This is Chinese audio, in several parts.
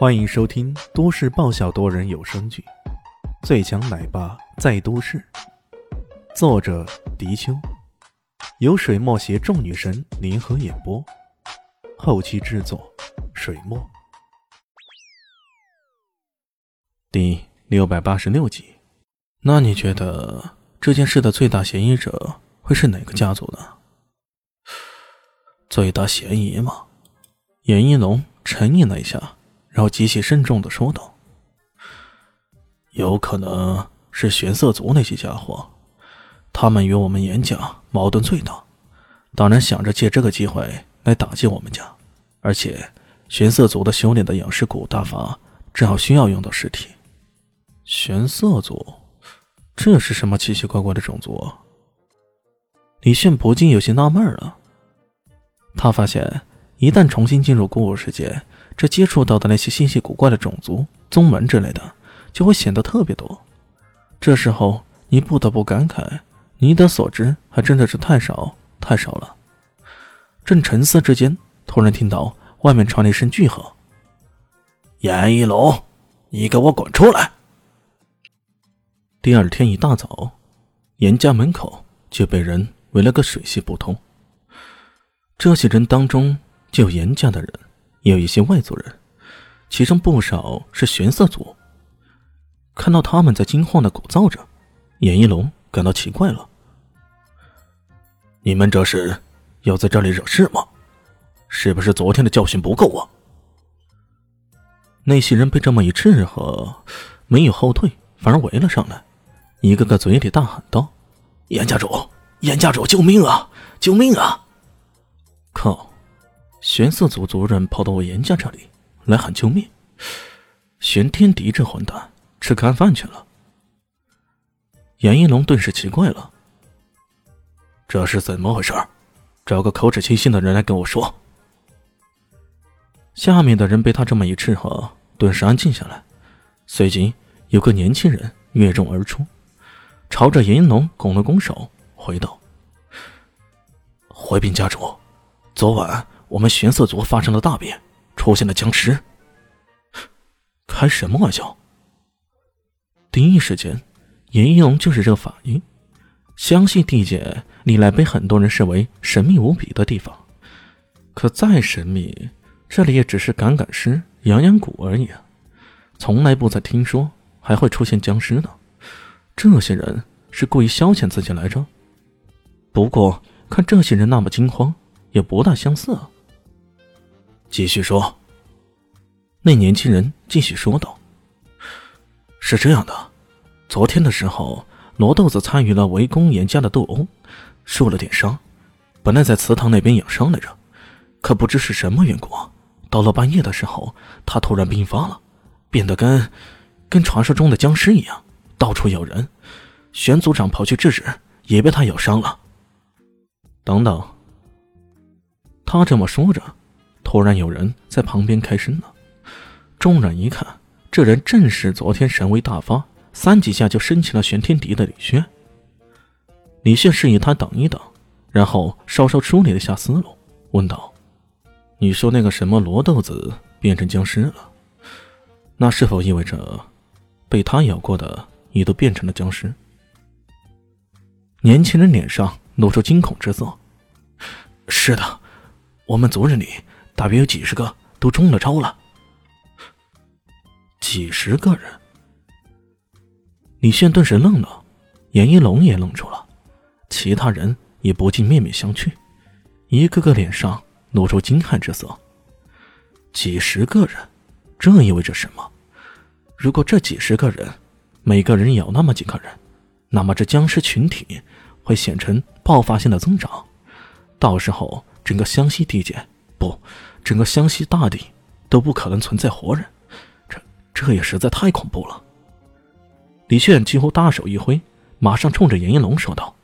欢迎收听都市爆笑多人有声剧《最强奶爸在都市》，作者：迪秋，由水墨携众女神联合演播，后期制作：水墨。第六百八十六集，那你觉得这件事的最大嫌疑者会是哪个家族呢？最大嫌疑吗？严一龙沉吟了一下。然后极其慎重的说道：“有可能是玄色族那些家伙，他们与我们严家矛盾最大，当然想着借这个机会来打击我们家。而且，玄色族的修炼的养尸蛊大法正好需要用到尸体。玄色族，这是什么奇奇怪怪的种族？”李炫不禁有些纳闷了。他发现，一旦重新进入古物世界。这接触到的那些稀奇古怪的种族、宗门之类的，就会显得特别多。这时候，你不得不感慨，你的所知还真的是太少太少了。正沉思之间，突然听到外面传来一声巨喝：“严一龙，你给我滚出来！”第二天一大早，严家门口就被人围了个水泄不通。这些人当中，就有严家的人。也有一些外族人，其中不少是玄色族。看到他们在惊慌的鼓噪着，严一龙感到奇怪了：“你们这是要在这里惹事吗？是不是昨天的教训不够啊？”那些人被这么一斥喝，没有后退，反而围了上来，一个个嘴里大喊道：“严家主，严家主，救命啊！救命啊！”靠！玄色族族人跑到我严家这里来喊救命，玄天敌这混蛋吃干饭去了。严一龙顿时奇怪了，这是怎么回事？找个口齿清晰的人来跟我说。下面的人被他这么一斥喝，顿时安静下来。随即有个年轻人跃众而出，朝着严一龙拱了拱手，回道：“回禀家主，昨晚。”我们玄色族发生了大变，出现了僵尸。开什么玩笑？第一时间，严一龙就是这个反应。湘西地界历来被很多人视为神秘无比的地方，可再神秘，这里也只是赶赶尸、养养蛊而已啊！从来不曾听说还会出现僵尸的。这些人是故意消遣自己来着？不过看这些人那么惊慌，也不大相似啊。继续说。那年轻人继续说道：“是这样的，昨天的时候，罗豆子参与了围攻严家的斗殴，受了点伤。本来在祠堂那边养伤来着，可不知是什么缘故，到了半夜的时候，他突然病发了，变得跟跟传说中的僵尸一样，到处咬人。玄族长跑去制止，也被他咬伤了。等等，他这么说着。”突然有人在旁边开声了，众人一看，这人正是昨天神威大发，三几下就升起了玄天敌的李轩。李轩示意他等一等，然后稍稍梳理了一下思路，问道：“你说那个什么罗豆子变成僵尸了，那是否意味着被他咬过的也都变成了僵尸？”年轻人脸上露出惊恐之色：“是的，我们族人里……”大约有几十个都中了招了，几十个人。李炫顿时愣了，严一龙也愣住了，其他人也不禁面面相觑，一个个脸上露出惊骇之色。几十个人，这意味着什么？如果这几十个人每个人咬那么几个人，那么这僵尸群体会显成爆发性的增长，到时候整个湘西地界不。整个湘西大地都不可能存在活人，这这也实在太恐怖了。李炫几乎大手一挥，马上冲着严一龙说道：“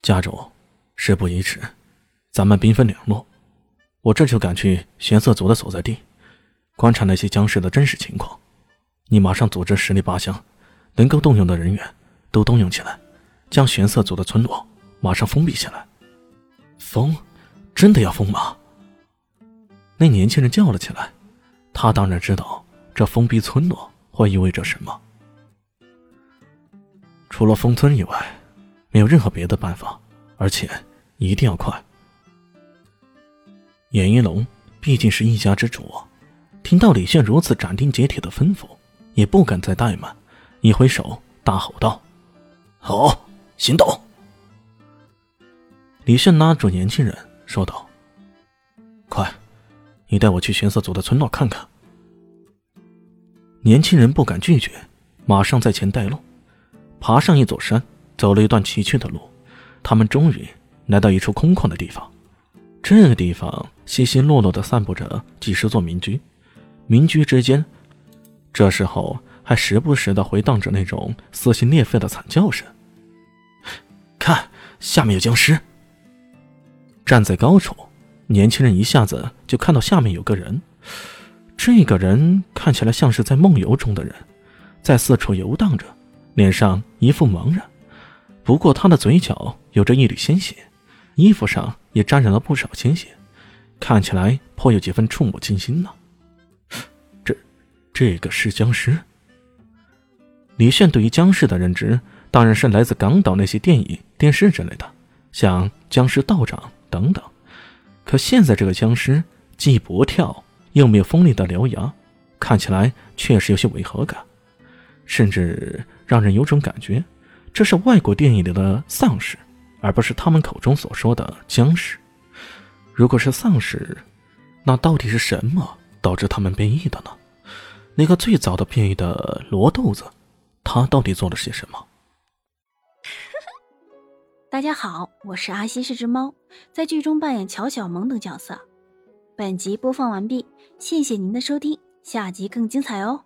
家主，事不宜迟，咱们兵分两路，我这就赶去玄色族的所在地，观察那些僵尸的真实情况。你马上组织十里八乡能够动用的人员都动用起来，将玄色族的村落马上封闭起来。封？真的要封吗？”那年轻人叫了起来，他当然知道这封闭村落会意味着什么。除了封村以外，没有任何别的办法，而且一定要快。严一龙毕竟是一家之主，听到李炫如此斩钉截铁的吩咐，也不敢再怠慢，一挥手，大吼道：“好，行动！”李炫拉住年轻人，说道：“快，你带我去玄色族的村落看看。”年轻人不敢拒绝，马上在前带路。爬上一座山，走了一段崎岖的路，他们终于来到一处空旷的地方。这个地方稀稀落落的散布着几十座民居，民居之间，这时候还时不时的回荡着那种撕心裂肺的惨叫声。看，下面有僵尸！站在高处，年轻人一下子就看到下面有个人。这个人看起来像是在梦游中的人，在四处游荡着。脸上一副茫然，不过他的嘴角有着一缕鲜血，衣服上也沾染了不少鲜血，看起来颇有几分触目惊心呢。这，这个是僵尸。李炫对于僵尸的认知当然是来自港岛那些电影、电视之类的，像僵尸道长等等。可现在这个僵尸既不跳，又没有锋利的獠牙，看起来确实有些违和感。甚至让人有种感觉，这是外国电影里的丧尸，而不是他们口中所说的僵尸。如果是丧尸，那到底是什么导致他们变异的呢？那个最早的变异的罗豆子，他到底做了些什么？大家好，我是阿西，是只猫，在剧中扮演乔小萌等角色。本集播放完毕，谢谢您的收听，下集更精彩哦。